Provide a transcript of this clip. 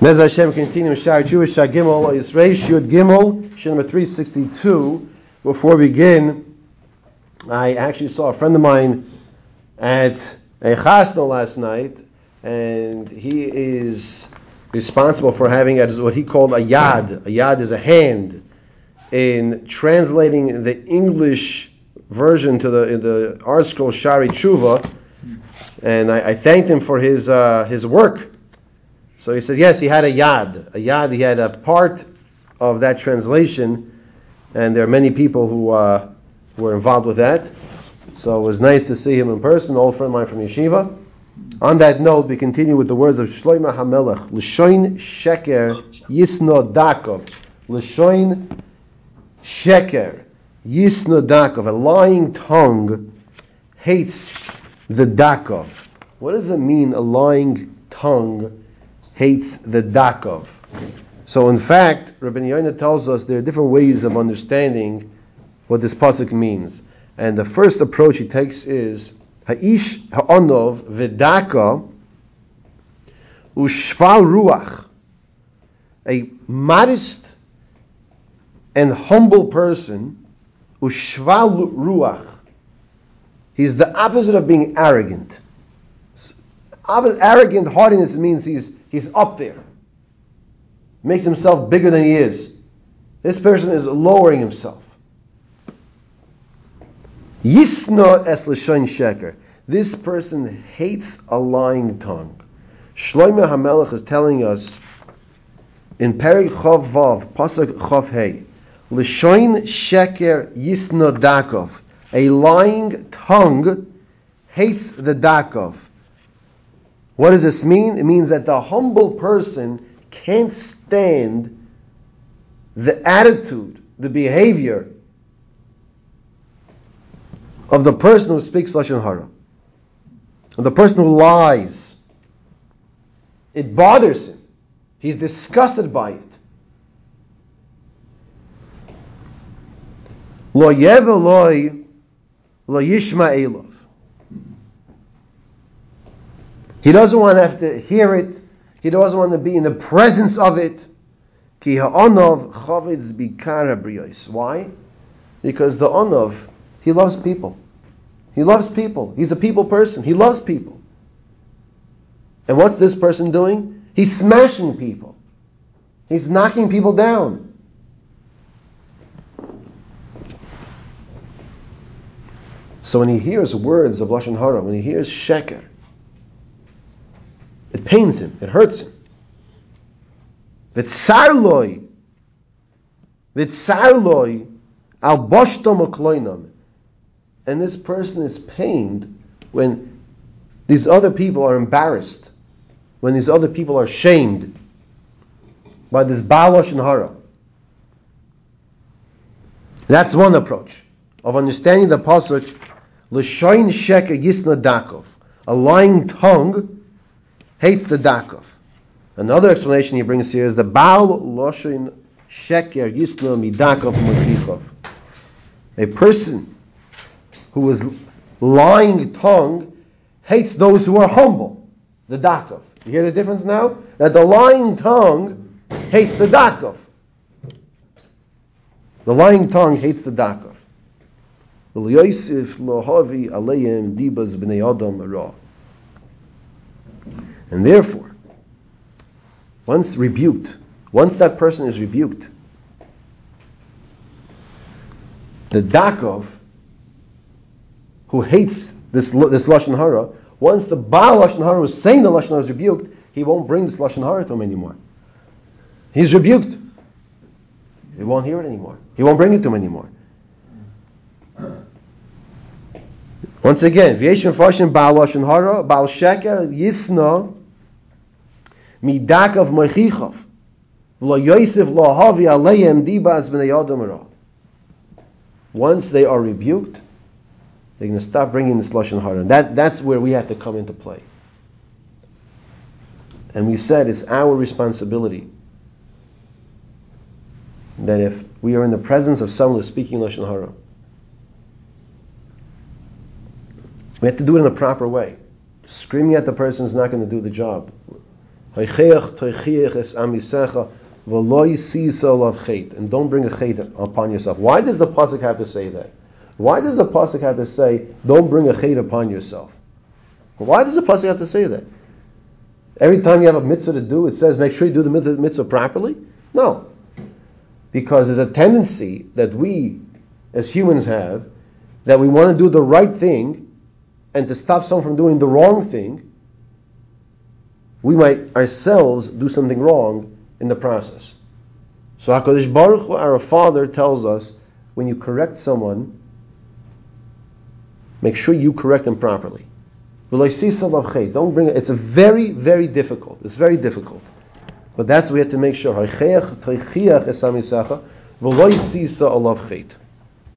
Mez Hashem continue Shar Jewish Shar Gimel Yisrael Shud Gimel Shir number 362. Before we begin, I actually saw a friend of mine at a chasna last night, and he is responsible for having a, what he called a yad. A yad is a hand in translating the English version to the the ArtScroll Shari Tshuva, and I, I thanked him for his uh, his work. So he said, yes, he had a yad. A yad, he had a part of that translation, and there are many people who uh, were involved with that. So it was nice to see him in person, old friend of mine from Yeshiva. On that note, we continue with the words of Shloimeh HaMelech, L'shoin sheker yisno dakov. L'shoin sheker yisno dakov. A lying tongue hates the dakov. What does it mean, a lying tongue hates the dakov. So in fact, Rabbi Yoina tells us there are different ways of understanding what this pasuk means. And the first approach he takes is Ha'ish ha'onov v'daka ushval ruach. A modest and humble person, ushval ruach. He's the opposite of being arrogant. Arrogant haughtiness means he's He's up there. Makes himself bigger than he is. This person is lowering himself. Yisna es sheker. This person hates a lying tongue. Shloimeh HaMelech is telling us in Perik Chav Vav, Pasuk Chav Hey, L'shoin sheker yisna dakov. A lying tongue hates the dakov. What does this mean? It means that the humble person can't stand the attitude, the behavior of the person who speaks Lashon Hara. The person who lies. It bothers him. He's disgusted by it. Lo yev lo yishma elov. He doesn't want to have to hear it. He doesn't want to be in the presence of it. Why? Because the onov, he loves people. He loves people. He's a people person. He loves people. And what's this person doing? He's smashing people. He's knocking people down. So when he hears words of Lashon Hara, when he hears Sheker, it pains him. It hurts him. V'tsarloi. V'tsarloi. Al boshtom And this person is pained when these other people are embarrassed, when these other people are shamed by this Baal Lashon Hara. That's one approach of understanding the pasuk. L'shoin sheker yisna dakov, a lying tongue hates the dakov. Another explanation he brings here is the Baal Loshin Sheker Yisna Midakov Motichov. A person who is lying tongue hates those who are humble. The dakov. You hear the difference now? That the lying tongue hates the dakov. The lying tongue hates the dakov. And therefore, once rebuked, once that person is rebuked, the Dakov, who hates this, this Lashon Hara, once the Baal Lashon Hara is saying the Lashon Hara is rebuked, he won't bring this Lashon Hara to him anymore. He's rebuked. He won't hear it anymore. He won't bring it to him anymore. Once again, V'yesh mefashim Baal Lashon Hara, Baal Sheker, Yisna, Once they are rebuked, they're going to stop bringing this Lashon Hara. That, that's where we have to come into play. And we said it's our responsibility that if we are in the presence of someone who's speaking Lashon Hara, we have to do it in a proper way. Screaming at the person is not going to do the job. And don't bring a chait upon yourself. Why does the pasuk have to say that? Why does the pasuk have to say, "Don't bring a chait upon yourself"? Why does the pasuk have to say that? Every time you have a mitzvah to do, it says, "Make sure you do the mitzvah properly." No, because there's a tendency that we, as humans, have that we want to do the right thing, and to stop someone from doing the wrong thing, we might ourselves do something wrong in the process. So Hakadosh Baruch Hu, our Father, tells us when you correct someone, make sure you correct them properly. Don't bring it. It's very, very difficult. It's very difficult. But that's what we have to make sure.